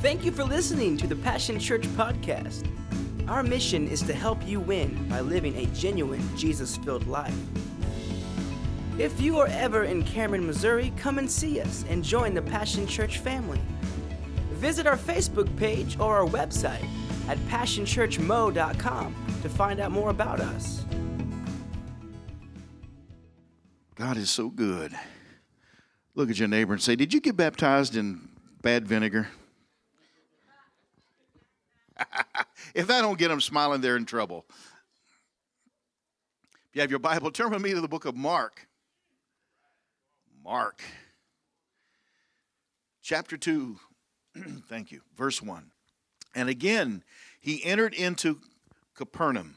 Thank you for listening to the Passion Church podcast. Our mission is to help you win by living a genuine Jesus filled life. If you are ever in Cameron, Missouri, come and see us and join the Passion Church family. Visit our Facebook page or our website at passionchurchmo.com to find out more about us. God is so good. Look at your neighbor and say, Did you get baptized in bad vinegar? If I don't get them smiling, they're in trouble. If you have your Bible, turn with me to the book of Mark. Mark, chapter 2. Thank you. Verse 1. And again, he entered into Capernaum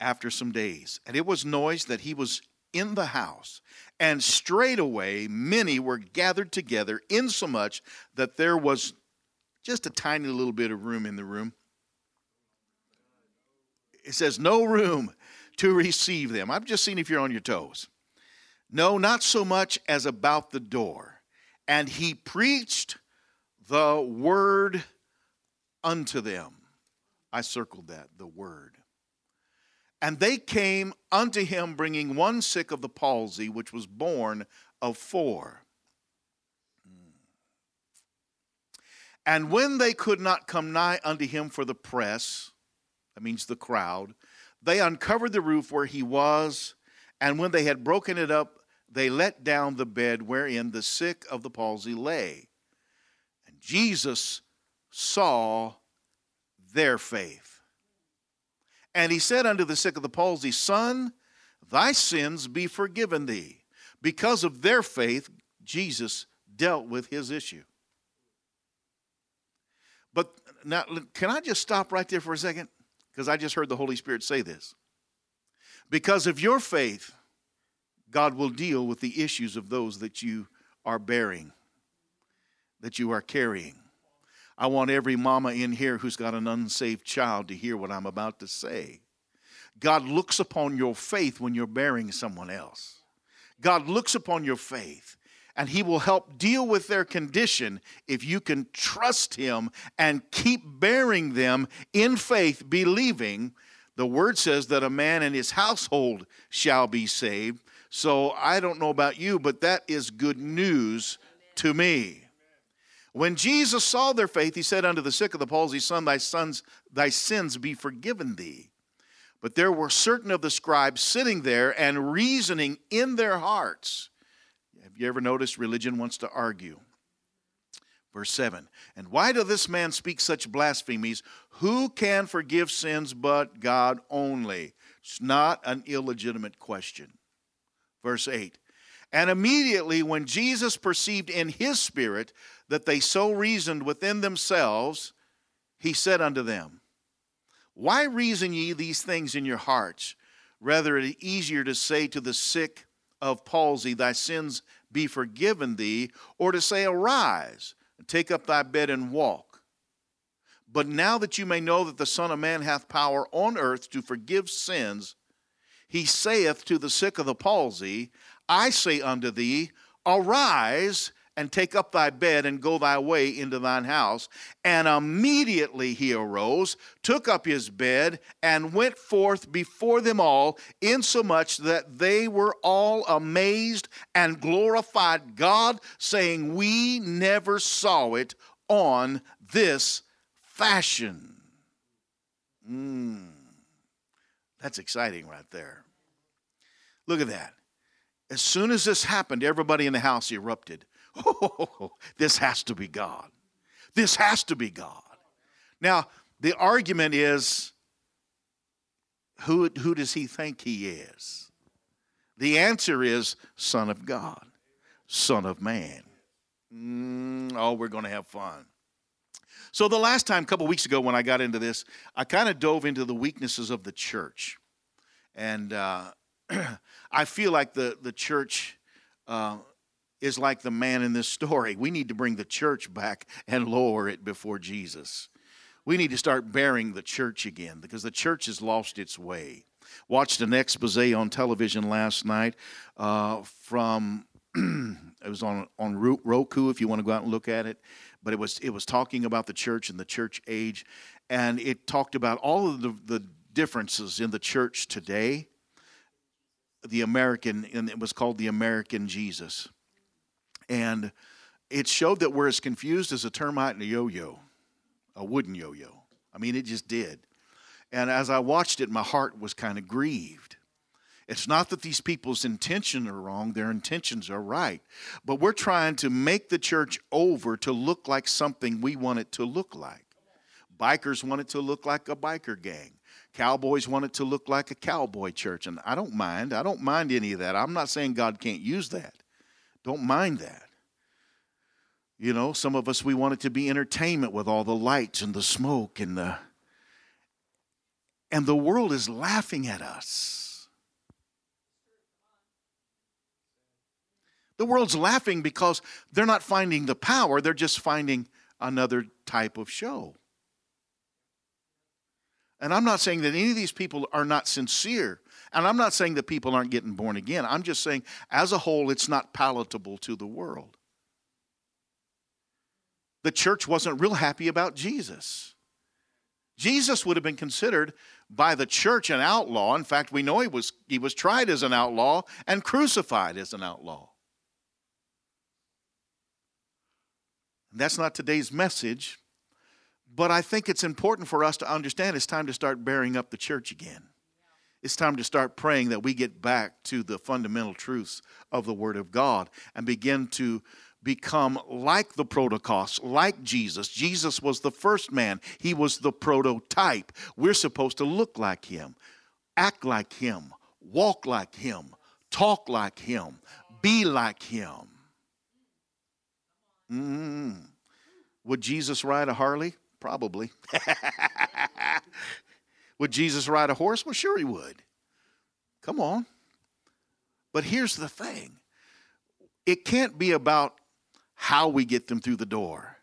after some days, and it was noised that he was in the house. And straightway many were gathered together, insomuch that there was just a tiny little bit of room in the room. It says, no room to receive them. I've just seen if you're on your toes. No, not so much as about the door. And he preached the word unto them. I circled that, the word. And they came unto him, bringing one sick of the palsy, which was borne of four. And when they could not come nigh unto him for the press, that means the crowd, they uncovered the roof where he was, and when they had broken it up, they let down the bed wherein the sick of the palsy lay. And Jesus saw their faith. And he said unto the sick of the palsy, Son, thy sins be forgiven thee. Because of their faith, Jesus dealt with his issue. But now, can I just stop right there for a second? Because I just heard the Holy Spirit say this. Because of your faith, God will deal with the issues of those that you are bearing, that you are carrying. I want every mama in here who's got an unsaved child to hear what I'm about to say. God looks upon your faith when you're bearing someone else. God looks upon your faith and He will help deal with their condition if you can trust Him and keep bearing them in faith, believing. The word says that a man and his household shall be saved. So I don't know about you, but that is good news to me. When Jesus saw their faith, he said unto the sick of the palsy, Son, thy sons, thy sins be forgiven thee. But there were certain of the scribes sitting there and reasoning in their hearts. You ever noticed religion wants to argue? Verse 7 And why does this man speak such blasphemies? Who can forgive sins but God only? It's not an illegitimate question. Verse 8 And immediately when Jesus perceived in his spirit that they so reasoned within themselves, he said unto them, Why reason ye these things in your hearts? Rather, it is easier to say to the sick of palsy, Thy sins be forgiven thee, or to say, Arise, and take up thy bed and walk. But now that you may know that the Son of Man hath power on earth to forgive sins, he saith to the sick of the palsy, I say unto thee, Arise and take up thy bed and go thy way into thine house. And immediately he arose, took up his bed, and went forth before them all, insomuch that they were all amazed and glorified God, saying, We never saw it on this fashion. Mm. That's exciting right there. Look at that. As soon as this happened, everybody in the house erupted. Oh, this has to be God. This has to be God. Now, the argument is who, who does he think he is? The answer is Son of God, Son of Man. Mm, oh, we're going to have fun. So, the last time, a couple weeks ago, when I got into this, I kind of dove into the weaknesses of the church. And uh, I feel like the, the church uh, is like the man in this story. We need to bring the church back and lower it before Jesus. We need to start bearing the church again because the church has lost its way. Watched an expose on television last night uh, from it was on on Roku if you want to go out and look at it. But it was it was talking about the church and the church age, and it talked about all of the, the differences in the church today. The American, and it was called the American Jesus, and it showed that we're as confused as a termite and a yo-yo, a wooden yo-yo. I mean, it just did. And as I watched it, my heart was kind of grieved. It's not that these people's intentions are wrong, their intentions are right. But we're trying to make the church over to look like something we want it to look like. Bikers want it to look like a biker gang. Cowboys want it to look like a cowboy church. And I don't mind. I don't mind any of that. I'm not saying God can't use that. Don't mind that. You know, some of us, we want it to be entertainment with all the lights and the smoke and the. And the world is laughing at us. The world's laughing because they're not finding the power, they're just finding another type of show. And I'm not saying that any of these people are not sincere. And I'm not saying that people aren't getting born again. I'm just saying, as a whole, it's not palatable to the world. The church wasn't real happy about Jesus. Jesus would have been considered by the church an outlaw. In fact, we know he was, he was tried as an outlaw and crucified as an outlaw. And that's not today's message, but I think it's important for us to understand it's time to start bearing up the church again. It's time to start praying that we get back to the fundamental truths of the Word of God and begin to become like the protocols, like Jesus. Jesus was the first man, he was the prototype. We're supposed to look like him, act like him, walk like him, talk like him, be like him. Mm. Would Jesus ride a Harley? Probably. would Jesus ride a horse? Well, sure he would. Come on. But here's the thing it can't be about how we get them through the door.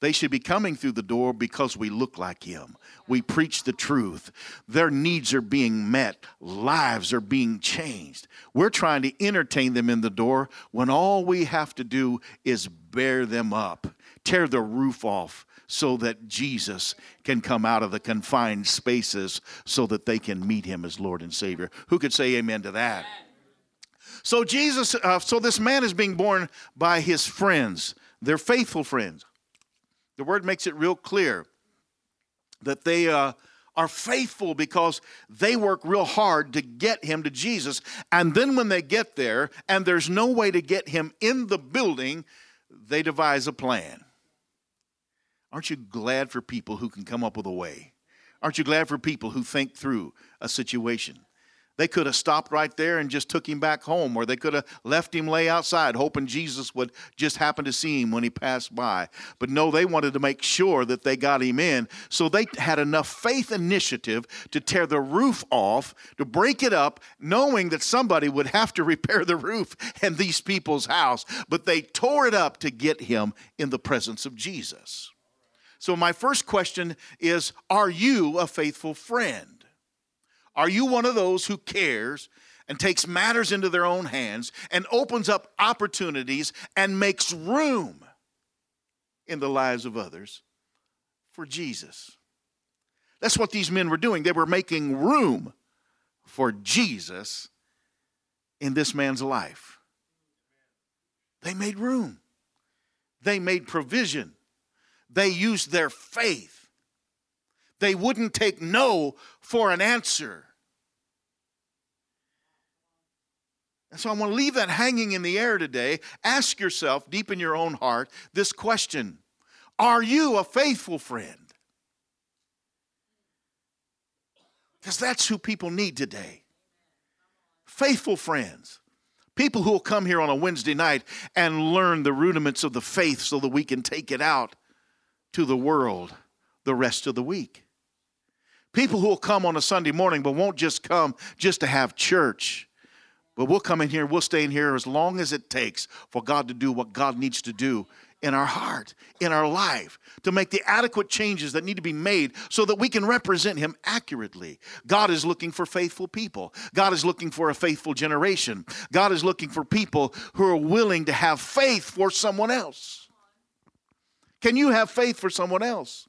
They should be coming through the door because we look like Him. We preach the truth. Their needs are being met, lives are being changed. We're trying to entertain them in the door when all we have to do is bear them up, tear the roof off, so that Jesus can come out of the confined spaces so that they can meet him as Lord and Savior. Who could say amen to that? So Jesus, uh, so this man is being borne by his friends, their faithful friends. The word makes it real clear that they uh, are faithful because they work real hard to get him to Jesus. And then when they get there and there's no way to get him in the building, they devise a plan. Aren't you glad for people who can come up with a way? Aren't you glad for people who think through a situation? They could have stopped right there and just took him back home, or they could have left him lay outside, hoping Jesus would just happen to see him when he passed by. But no, they wanted to make sure that they got him in. So they had enough faith initiative to tear the roof off, to break it up, knowing that somebody would have to repair the roof in these people's house. But they tore it up to get him in the presence of Jesus. So, my first question is Are you a faithful friend? Are you one of those who cares and takes matters into their own hands and opens up opportunities and makes room in the lives of others for Jesus? That's what these men were doing. They were making room for Jesus in this man's life. They made room, they made provision they used their faith. They wouldn't take no for an answer. And so I want to leave that hanging in the air today. Ask yourself, deep in your own heart, this question Are you a faithful friend? Because that's who people need today. Faithful friends. People who will come here on a Wednesday night and learn the rudiments of the faith so that we can take it out to the world the rest of the week. People who will come on a Sunday morning but won't just come just to have church. But we'll come in here, we'll stay in here as long as it takes for God to do what God needs to do in our heart, in our life, to make the adequate changes that need to be made so that we can represent Him accurately. God is looking for faithful people. God is looking for a faithful generation. God is looking for people who are willing to have faith for someone else. Can you have faith for someone else?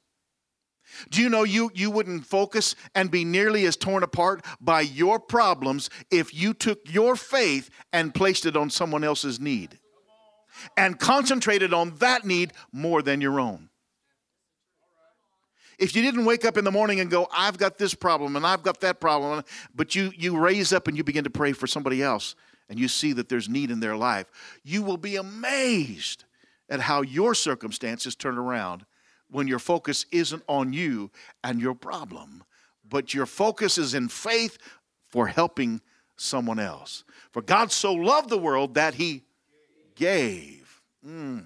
Do you know you, you wouldn't focus and be nearly as torn apart by your problems if you took your faith and placed it on someone else's need? and concentrated on that need more than your own. If you didn't wake up in the morning and go, I've got this problem and I've got that problem, but you, you raise up and you begin to pray for somebody else and you see that there's need in their life, you will be amazed at how your circumstances turn around when your focus isn't on you and your problem, but your focus is in faith for helping someone else. For God so loved the world that he gave. Mm.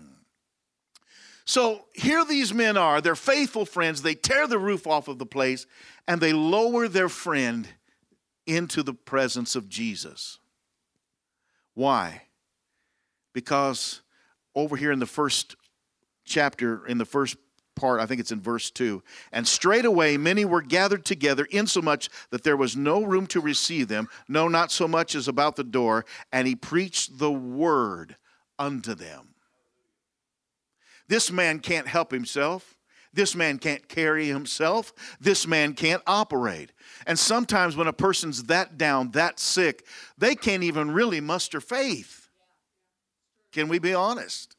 So here these men are, they're faithful friends. They tear the roof off of the place and they lower their friend into the presence of Jesus. Why? Because over here in the first chapter, in the first part, I think it's in verse 2. And straightway many were gathered together, insomuch that there was no room to receive them, no, not so much as about the door. And he preached the word unto them. This man can't help himself. This man can't carry himself. This man can't operate. And sometimes when a person's that down, that sick, they can't even really muster faith. Can we be honest?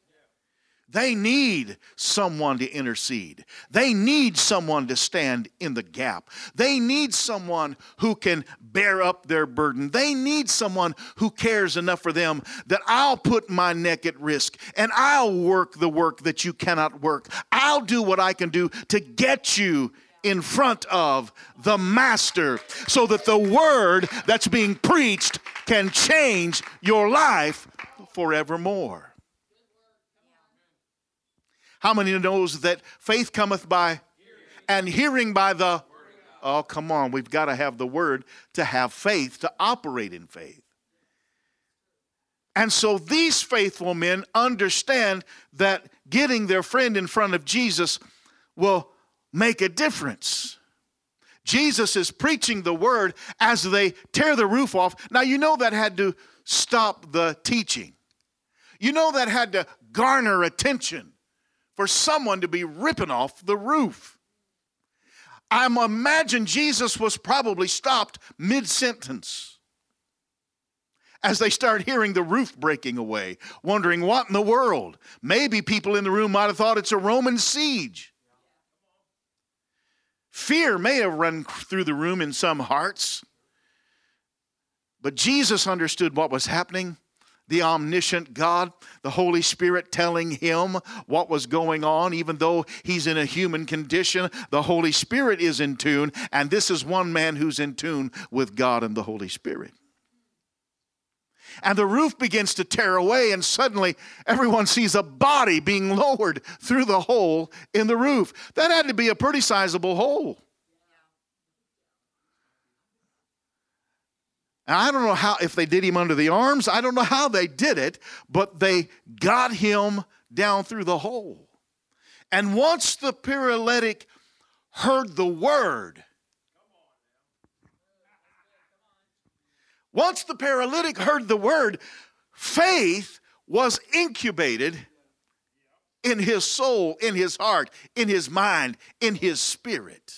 They need someone to intercede. They need someone to stand in the gap. They need someone who can bear up their burden. They need someone who cares enough for them that I'll put my neck at risk and I'll work the work that you cannot work. I'll do what I can do to get you in front of the Master so that the word that's being preached can change your life forevermore. How many knows that faith cometh by and hearing by the Oh, come on, we've got to have the word to have faith, to operate in faith. And so these faithful men understand that getting their friend in front of Jesus will make a difference. Jesus is preaching the word as they tear the roof off. Now, you know that had to stop the teaching. You know that had to garner attention for someone to be ripping off the roof. I imagine Jesus was probably stopped mid sentence as they start hearing the roof breaking away, wondering what in the world. Maybe people in the room might have thought it's a Roman siege. Fear may have run through the room in some hearts, but Jesus understood what was happening the omniscient God, the Holy Spirit telling him what was going on, even though he's in a human condition. The Holy Spirit is in tune, and this is one man who's in tune with God and the Holy Spirit. And the roof begins to tear away, and suddenly everyone sees a body being lowered through the hole in the roof. That had to be a pretty sizable hole. And I don't know how, if they did him under the arms, I don't know how they did it, but they got him down through the hole. And once the paralytic heard the word, once the paralytic heard the word, faith was incubated in his soul, in his heart, in his mind, in his spirit.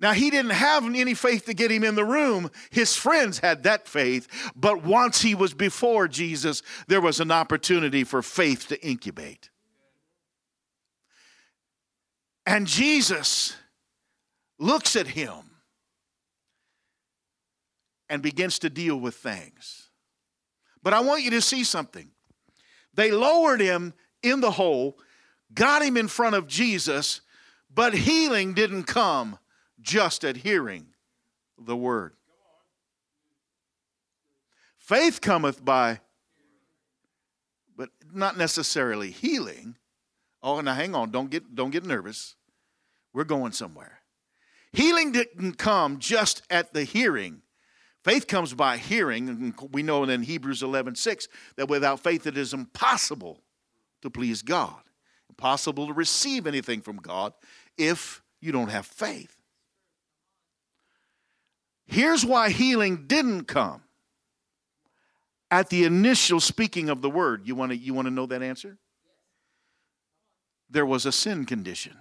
Now, he didn't have any faith to get him in the room. His friends had that faith. But once he was before Jesus, there was an opportunity for faith to incubate. And Jesus looks at him and begins to deal with things. But I want you to see something. They lowered him in the hole, got him in front of Jesus, but healing didn't come just at hearing the word. Faith cometh by, but not necessarily healing. Oh, now hang on, don't get don't get nervous. We're going somewhere. Healing didn't come just at the hearing. Faith comes by hearing, and we know in Hebrews 11 6 that without faith it is impossible to please God, impossible to receive anything from God if you don't have faith. Here's why healing didn't come at the initial speaking of the word. You want to you want to know that answer? There was a sin condition.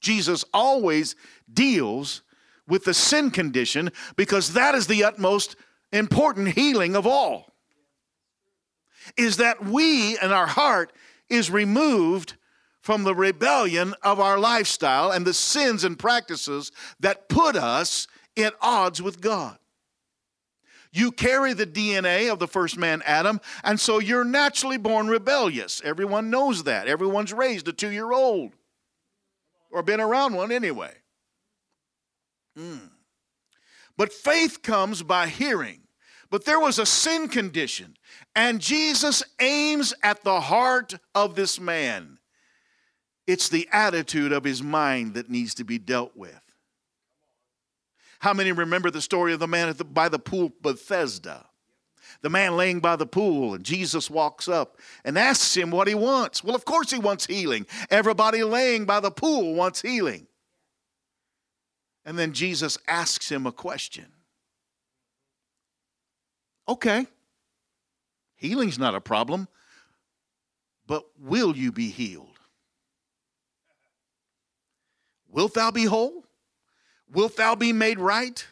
Jesus always deals with the sin condition because that is the utmost important healing of all. Is that we and our heart is removed from the rebellion of our lifestyle and the sins and practices that put us at odds with God. You carry the DNA of the first man, Adam, and so you're naturally born rebellious. Everyone knows that. Everyone's raised a two year old or been around one anyway. Mm. But faith comes by hearing. But there was a sin condition, and Jesus aims at the heart of this man. It's the attitude of his mind that needs to be dealt with. How many remember the story of the man the, by the pool Bethesda? The man laying by the pool, and Jesus walks up and asks him what he wants. Well, of course, he wants healing. Everybody laying by the pool wants healing. And then Jesus asks him a question. Okay, healing's not a problem, but will you be healed? Wilt thou be whole? Wilt thou be made right?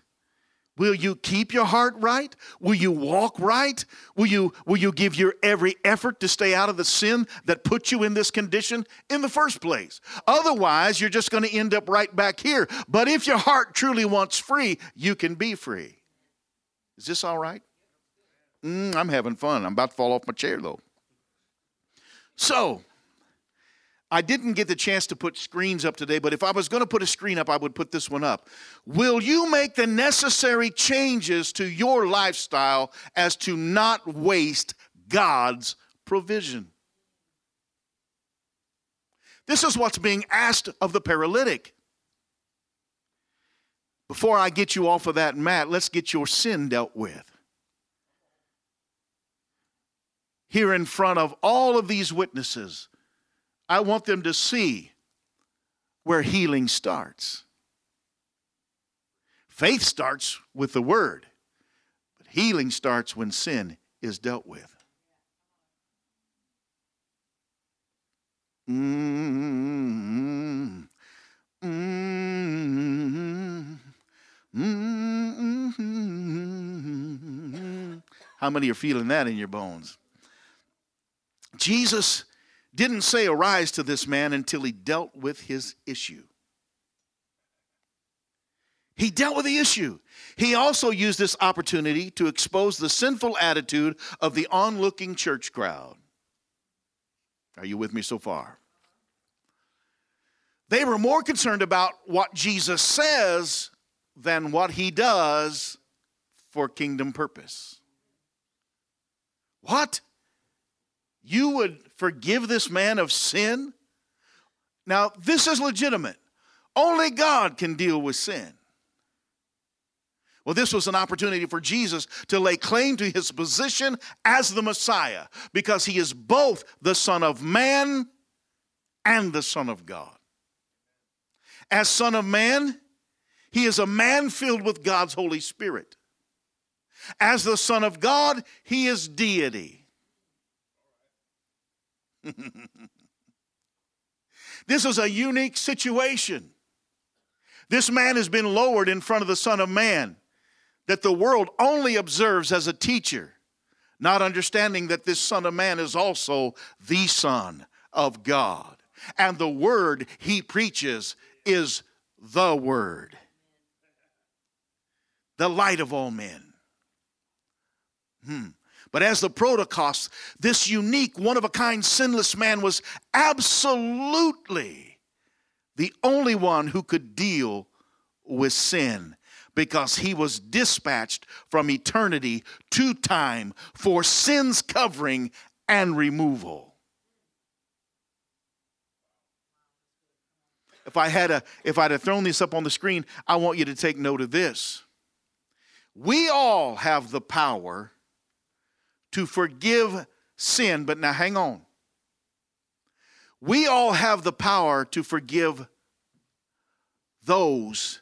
Will you keep your heart right? Will you walk right? Will you, will you give your every effort to stay out of the sin that put you in this condition in the first place? Otherwise, you're just going to end up right back here. But if your heart truly wants free, you can be free. Is this all right? Mm, I'm having fun. I'm about to fall off my chair, though. So, I didn't get the chance to put screens up today, but if I was going to put a screen up, I would put this one up. Will you make the necessary changes to your lifestyle as to not waste God's provision? This is what's being asked of the paralytic. Before I get you off of that mat, let's get your sin dealt with. Here in front of all of these witnesses, I want them to see where healing starts. Faith starts with the word, but healing starts when sin is dealt with. Mm-hmm. Mm-hmm. Mm-hmm. How many are feeling that in your bones? Jesus didn't say arise to this man until he dealt with his issue. He dealt with the issue. He also used this opportunity to expose the sinful attitude of the onlooking church crowd. Are you with me so far? They were more concerned about what Jesus says than what he does for kingdom purpose. What? You would forgive this man of sin? Now, this is legitimate. Only God can deal with sin. Well, this was an opportunity for Jesus to lay claim to his position as the Messiah because he is both the Son of Man and the Son of God. As Son of Man, he is a man filled with God's Holy Spirit. As the Son of God, he is deity. this is a unique situation. This man has been lowered in front of the Son of Man that the world only observes as a teacher, not understanding that this Son of Man is also the Son of God. And the word he preaches is the Word, the light of all men. Hmm. But as the Protocost, this unique, one of a kind, sinless man was absolutely the only one who could deal with sin because he was dispatched from eternity to time for sin's covering and removal. If I had a if I'd have thrown this up on the screen, I want you to take note of this. We all have the power to forgive sin. But now hang on. We all have the power to forgive those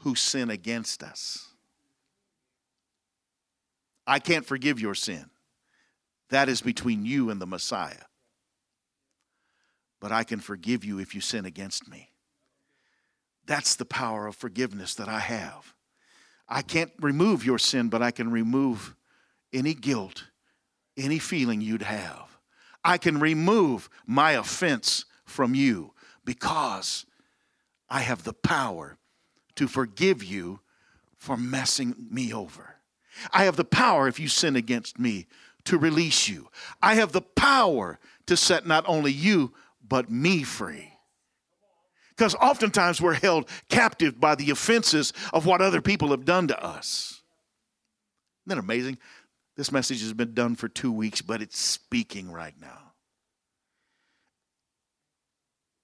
who sin against us. I can't forgive your sin. That is between you and the Messiah. But I can forgive you if you sin against me. That's the power of forgiveness that I have. I can't remove your sin, but I can remove any guilt, any feeling you'd have. I can remove my offense from you because I have the power to forgive you for messing me over. I have the power, if you sin against me, to release you. I have the power to set not only you, but me free. Because oftentimes we're held captive by the offenses of what other people have done to us. Isn't that amazing? This message has been done for two weeks, but it's speaking right now.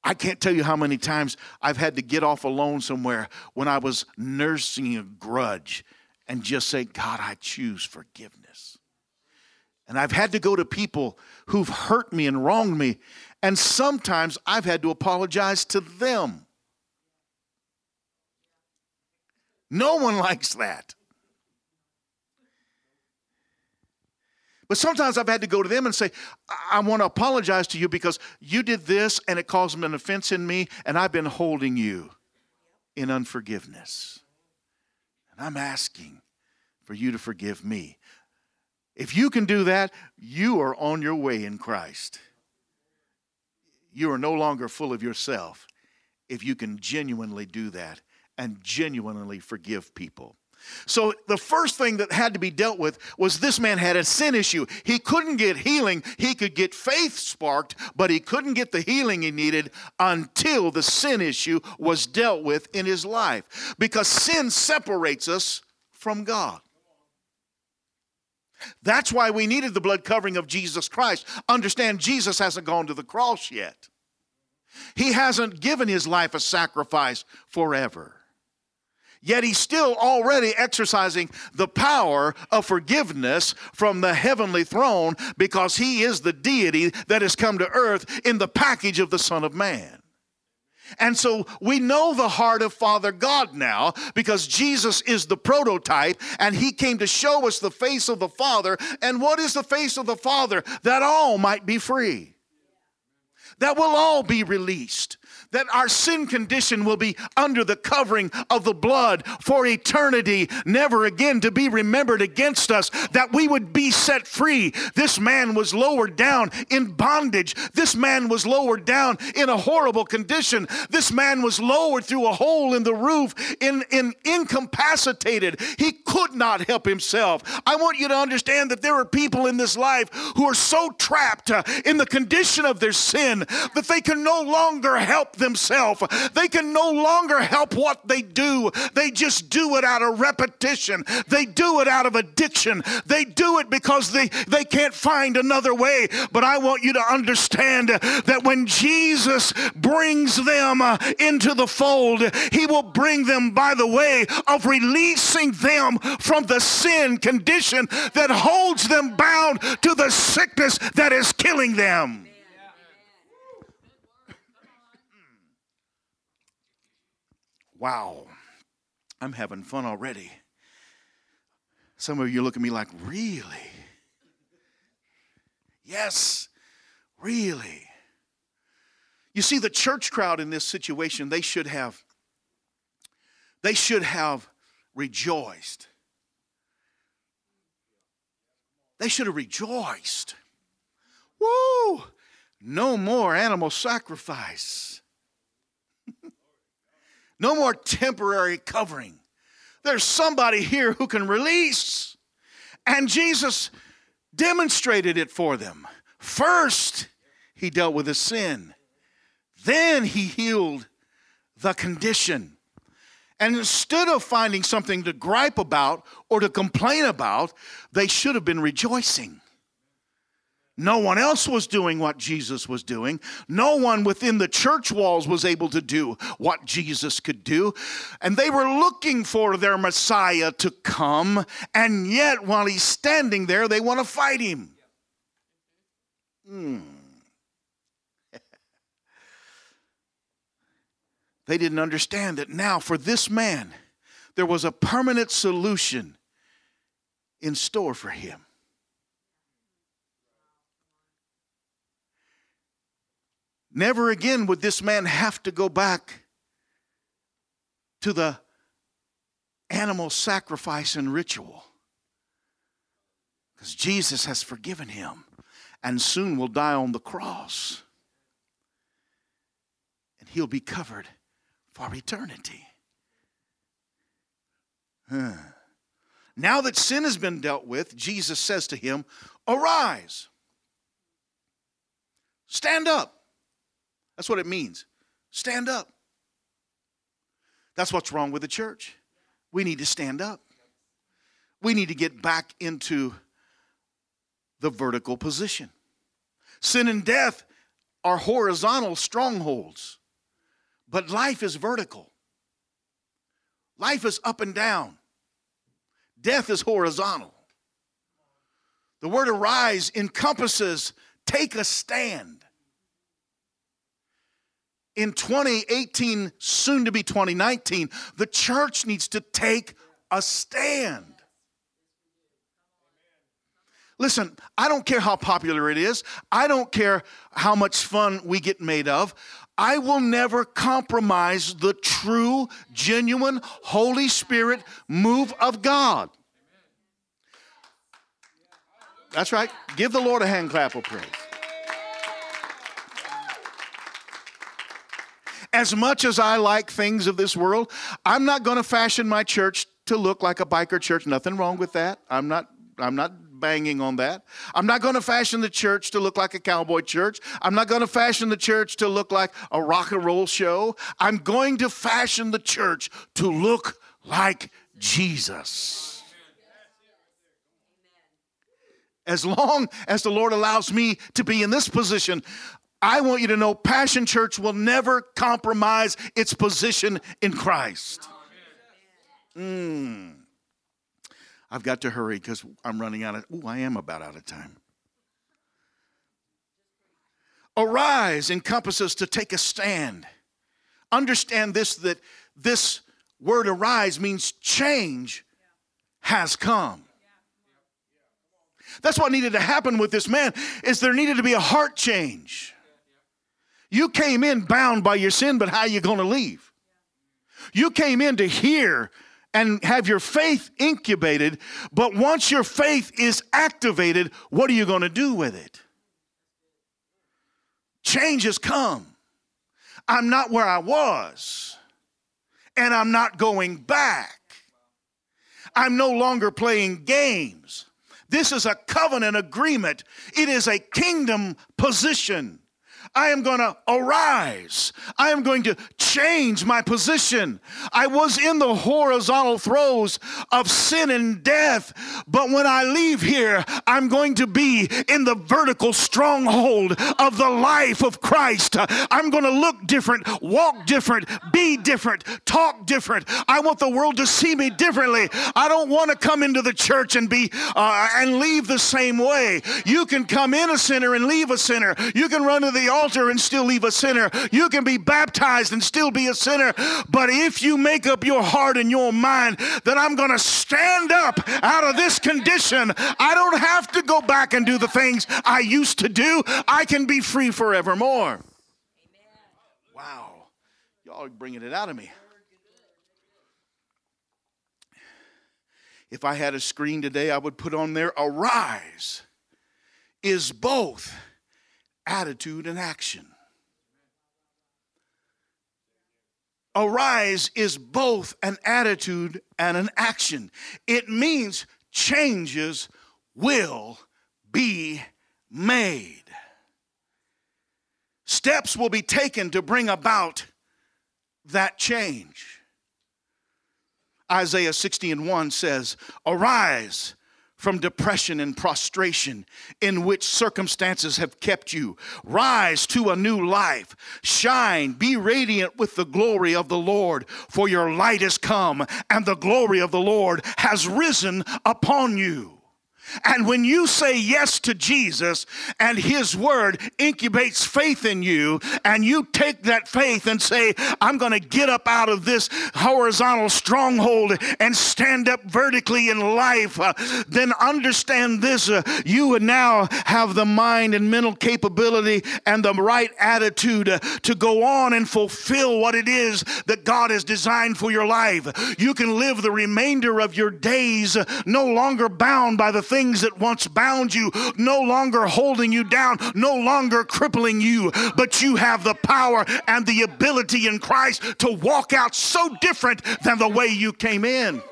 I can't tell you how many times I've had to get off alone somewhere when I was nursing a grudge and just say, God, I choose forgiveness. And I've had to go to people who've hurt me and wronged me, and sometimes I've had to apologize to them. No one likes that. But sometimes I've had to go to them and say, I, want to apologize to you because you did this and it caused an offense in me, and I've been holding you in unforgiveness. And I'm asking for you to forgive me. If you can do that, you are on your way in Christ you are no longer full of yourself if you can genuinely do that and genuinely forgive people. So, the first thing that had to be dealt with was this man had a sin issue. He couldn't get healing. He could get faith sparked, but he couldn't get the healing he needed until the sin issue was dealt with in his life. Because sin separates us from God. That's why we needed the blood covering of Jesus Christ. Understand, Jesus hasn't gone to the cross yet, He hasn't given His life a sacrifice forever. Yet he's still already exercising the power of forgiveness from the heavenly throne because he is the deity that has come to earth in the package of the Son of Man. And so we know the heart of Father God now because Jesus is the prototype and he came to show us the face of the Father. And what is the face of the Father? That all might be free, that will all be released that our sin condition will be under the covering of the blood for eternity, never again to be remembered against us, that we would be set free. This man was lowered down in bondage. This man was lowered down in a horrible condition. This man was lowered through a hole in the roof, in, in incapacitated. He could not help himself. I want you to understand that there are people in this life who are so trapped uh, in the condition of their sin that they can no longer help themselves. They can no longer help what they do. They just do it out of repetition. They do it out of addiction. They do it because they, they can't find another way. But I want you to understand that when Jesus brings them uh, into the fold, he will bring them by the way of releasing them from the sin condition that holds them bound to the sickness that is killing them. Wow, I'm having fun already. Some of you look at me like, really? Yes, really. You see, the church crowd in this situation, they should have, they should have rejoiced. They should have rejoiced. Woo! No more animal sacrifice. No more temporary covering. There's somebody here who can release. And Jesus demonstrated it for them. First, he dealt with the sin, then, he healed the condition. And instead of finding something to gripe about or to complain about, they should have been rejoicing. No one else was doing what Jesus was doing. No one within the church walls was able to do what Jesus could do. And they were looking for their Messiah to come. And yet, while he's standing there, they want to fight him. Hmm. they didn't understand that now, for this man, there was a permanent solution in store for him. Never again would this man have to go back to the animal sacrifice and ritual because Jesus has forgiven him and soon will die on the cross. And he'll be covered for eternity. Huh. Now that sin has been dealt with, Jesus says to him, Arise, stand up. That's what it means. Stand up. That's what's wrong with the church. We need to stand up. We need to get back into the vertical position. Sin and death are horizontal strongholds, but life is vertical. Life is up and down, death is horizontal. The word arise encompasses take a stand in 2018, soon to be 2019, the church needs to take a stand. Listen, I don't care how popular it is. I don't care how much fun we get made of. I will never compromise the true, genuine, Holy Spirit move of God. That's right. Give the Lord a hand clap of praise. As much as I like things of this world, I'm not going to fashion my church to look like a biker church. Nothing wrong with that. I'm not I'm not banging on that. I'm not going to fashion the church to look like a cowboy church. I'm not going to fashion the church to look like a rock and roll show. I'm going to fashion the church to look like Jesus. As long as the Lord allows me to be in this position, I want you to know Passion Church will never compromise its position in Christ. Mm. I've got to hurry because I'm running out of, oh, I am about out of time. Arise encompasses to take a stand. Understand this that this word arise means change has come. That's what needed to happen with this man is there needed to be a heart change. You came in bound by your sin, but how are you going to leave? You came in to hear and have your faith incubated, but once your faith is activated, what are you going to do with it? Change has come. I'm not where I was, and I'm not going back. I'm no longer playing games. This is a covenant agreement, it is a kingdom position. I am going to arise. I am going to change my position. I was in the horizontal throes of sin and death, but when I leave here, I'm going to be in the vertical stronghold of the life of Christ. I'm going to look different, walk different, be different, talk different. I want the world to see me differently. I don't want to come into the church and be uh, and leave the same way. You can come in a sinner and leave a sinner. You can run to the altar altar and still leave a sinner. You can be baptized and still be a sinner. But if you make up your heart and your mind that I'm going to stand up out of this condition, I don't have to go back and do the things I used to do. I can be free forevermore. Amen. Wow. Y'all are bringing it out of me. If I had a screen today, I would put on there, Arise is both attitude and action. Arise is both an attitude and an action. It means changes will be made. Steps will be taken to bring about that change. Isaiah 60 and 1 says, Arise from depression and prostration in which circumstances have kept you. Rise to a new life. Shine, be radiant with the glory of the Lord, for your light has come and the glory of the Lord has risen upon you. And when you say yes to Jesus and His Word incubates faith in you, and you take that faith and say, I'm going to get up out of this horizontal stronghold and stand up vertically in life, uh, then understand this. Uh, you now have the mind and mental capability and the right attitude uh, to go on and fulfill what it is that God has designed for your life. You can live the remainder of your days uh, no longer bound by the things that once bound you, no longer holding you down, no longer crippling you, but you have the power and the ability in Christ to walk out so different than the way you came in.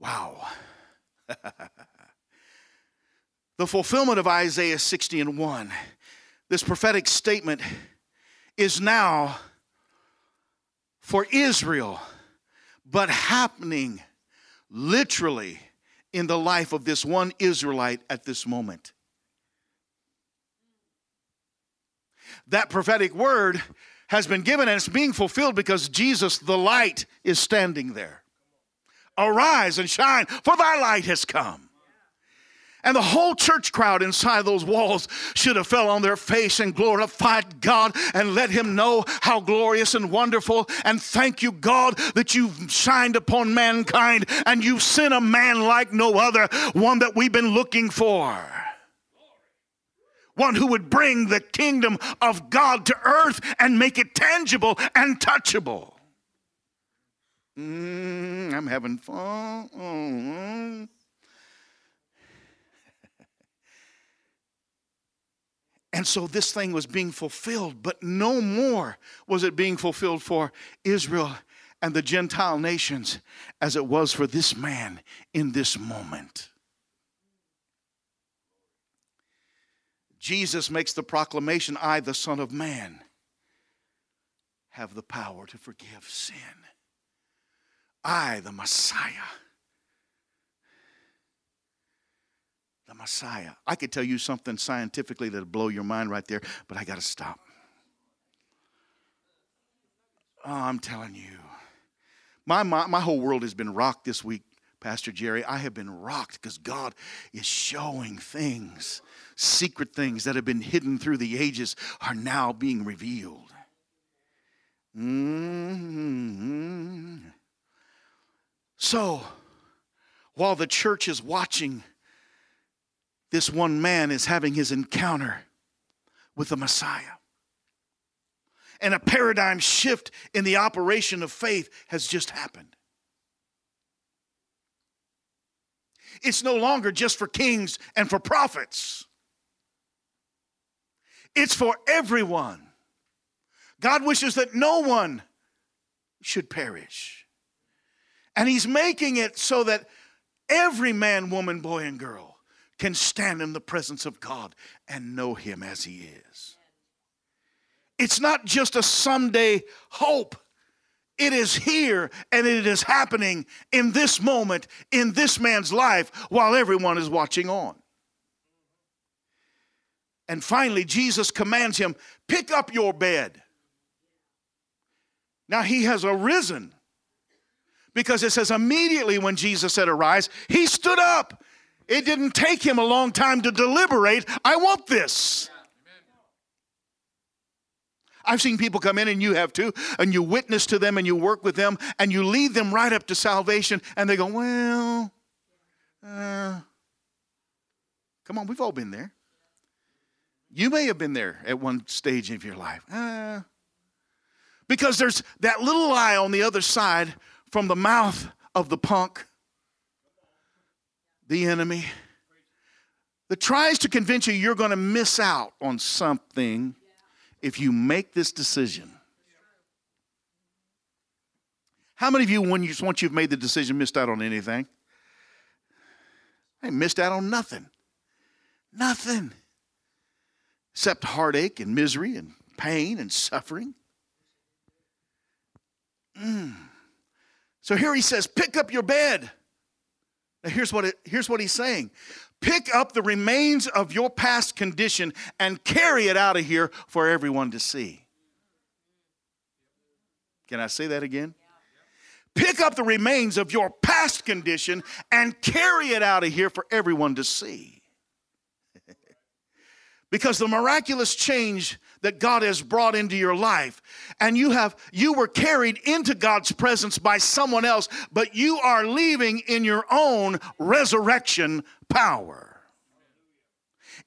Wow. the fulfillment of Isaiah 60 and 1, this prophetic statement is now for Israel but happening literally in the life of this one Israelite at this moment. That prophetic word has been given and it's being fulfilled because Jesus, the light, is standing there. Arise and shine, for thy light has come. And the whole church crowd inside those walls should have fell on their face and glorified God and let him know how glorious and wonderful. And thank you, God, that you've shined upon mankind and you've sent a man like no other, one that we've been looking for. One who would bring the kingdom of God to earth and make it tangible and touchable. Mm, I'm having fun. And so this thing was being fulfilled, but no more was it being fulfilled for Israel and the Gentile nations as it was for this man in this moment. Jesus makes the proclamation I, the Son of Man, have the power to forgive sin. I, the Messiah, the Messiah. I could tell you something scientifically that'll blow your mind right there, but I got to stop. Oh, I'm telling you. My, my, my whole world has been rocked this week, Pastor Jerry. I have been rocked because God is showing things, secret things that have been hidden through the ages are now being revealed. Mm-hmm. So, while the church is watching, this one man is having his encounter with the Messiah. And a paradigm shift in the operation of faith has just happened. It's no longer just for kings and for prophets, it's for everyone. God wishes that no one should perish. And He's making it so that every man, woman, boy, and girl can stand in the presence of God and know Him as He is. It's not just a someday hope. It is here and it is happening in this moment, in this man's life, while everyone is watching on. And finally, Jesus commands him, Pick up your bed. Now he has arisen because it says immediately when Jesus said, Arise, he stood up it didn't take him a long time to deliberate. I want this. I've seen people come in, and you have too, and you witness to them and you work with them and you lead them right up to salvation, and they go, Well, uh, come on, we've all been there. You may have been there at one stage of your life. Uh, because there's that little lie on the other side from the mouth of the punk the enemy that tries to convince you you're going to miss out on something if you make this decision. How many of you, when you, once you've made the decision, missed out on anything? I missed out on nothing. Nothing. Except heartache and misery and pain and suffering. Mm. So here he says, pick up your bed. Here's what, it, here's what he's saying pick up the remains of your past condition and carry it out of here for everyone to see. Can I say that again? Pick up the remains of your past condition and carry it out of here for everyone to see. because the miraculous change that God has brought into your life. And you have you were carried into God's presence by someone else but you are leaving in your own resurrection power.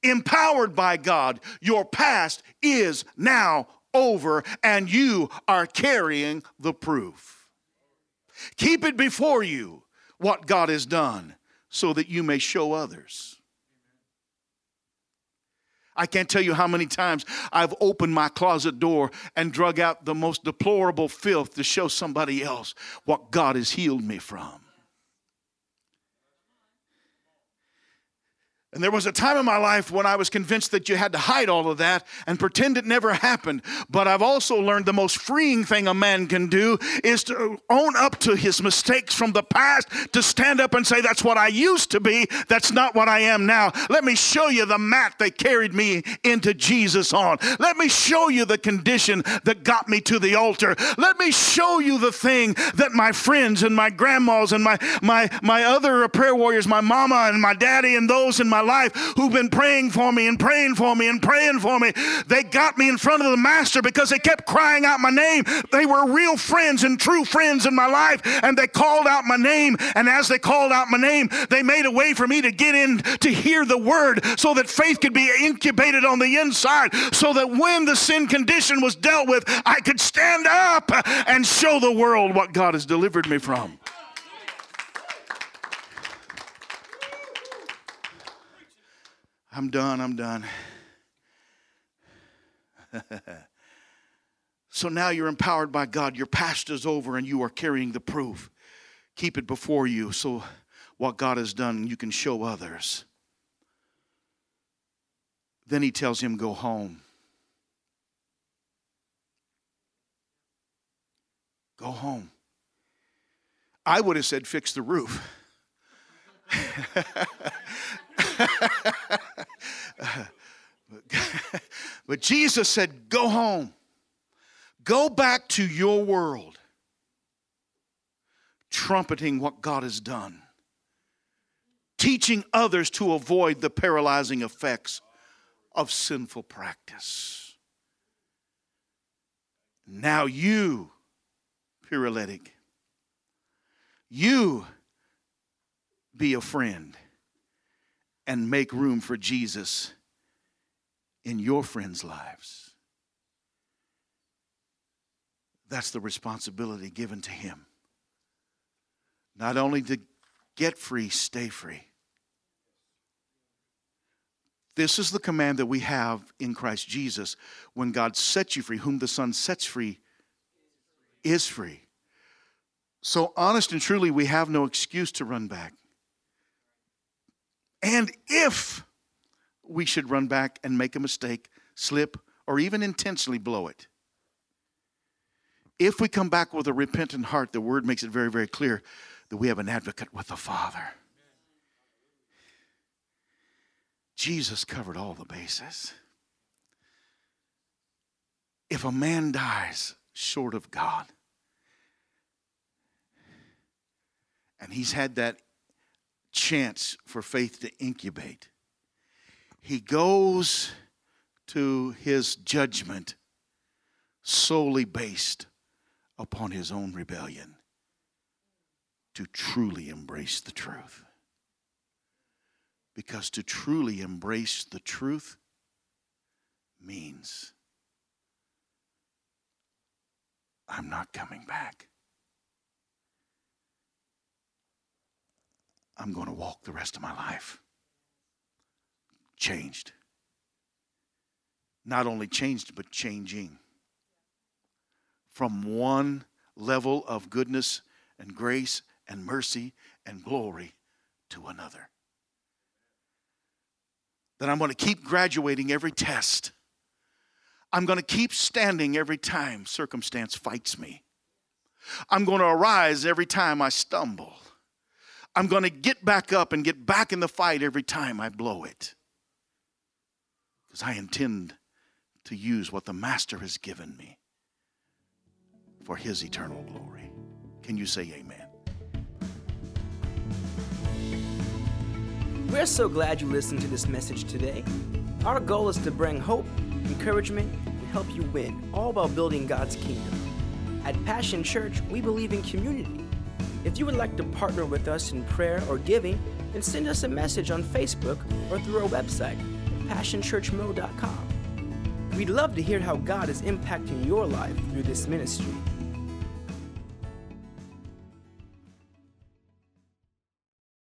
Empowered by God your past is now over and you are carrying the proof. Keep it before you what God has done so that you may show others I can't tell you how many times I've opened my closet door and drug out the most deplorable filth to show somebody else what God has healed me from. And there was a time in my life when I was convinced that you had to hide all of that and pretend it never happened. But I've also learned the most freeing thing a man can do is to own up to his mistakes from the past, to stand up and say, That's what I used to be, that's not what I am now. Let me show you the mat that carried me into Jesus on. Let me show you the condition that got me to the altar. Let me show you the thing that my friends and my grandmas and my, my, my other prayer warriors, my mama and my daddy and those in my my life who've been praying for me and praying for me and praying for me. They got me in front of the master because they kept crying out my name. They were real friends and true friends in my life, and they called out my name. And as they called out my name, they made a way for me to get in to hear the word so that faith could be incubated on the inside, so that when the sin condition was dealt with, I could stand up and show the world what God has delivered me from. I'm done, I'm done. so now you're empowered by God. Your past is over and you are carrying the proof. Keep it before you so what God has done you can show others. Then he tells him, Go home. Go home. I would have said, Fix the roof. but Jesus said, Go home. Go back to your world, trumpeting what God has done, teaching others to avoid the paralyzing effects of sinful practice. Now, you, paralytic, you be a friend and make room for Jesus in your friends' lives. That's the responsibility given to him. Not only to get free, stay free. This is the command that we have in Christ Jesus. When God sets you free, whom the Son sets free is free. So, honest and truly, we have no excuse to run back. And if we should run back and make a mistake, slip, or even intentionally blow it, if we come back with a repentant heart, the word makes it very, very clear that we have an advocate with the Father. Jesus covered all the bases. If a man dies short of God, and he's had that chance for faith to incubate. He goes to his judgment solely based upon his own rebellion to truly embrace the truth. Because to truly embrace the truth means I'm not coming back. I'm going to walk the rest of my life. Changed. Not only changed, but changing. From one level of goodness and grace and mercy and glory to another. That I'm going to keep graduating every test. I'm going to keep standing every time circumstance fights me. I'm going to arise every time I stumble. I'm going to get back up and get back in the fight every time I blow it. Because I intend to use what the Master has given me for His eternal glory. Can you say amen? We're so glad you listened to this message today. Our goal is to bring hope, encouragement, and help you win, all while building God's kingdom. At Passion Church, we believe in community. If you would like to partner with us in prayer or giving, then send us a message on Facebook or through our website, passionchurchmo.com. We'd love to hear how God is impacting your life through this ministry.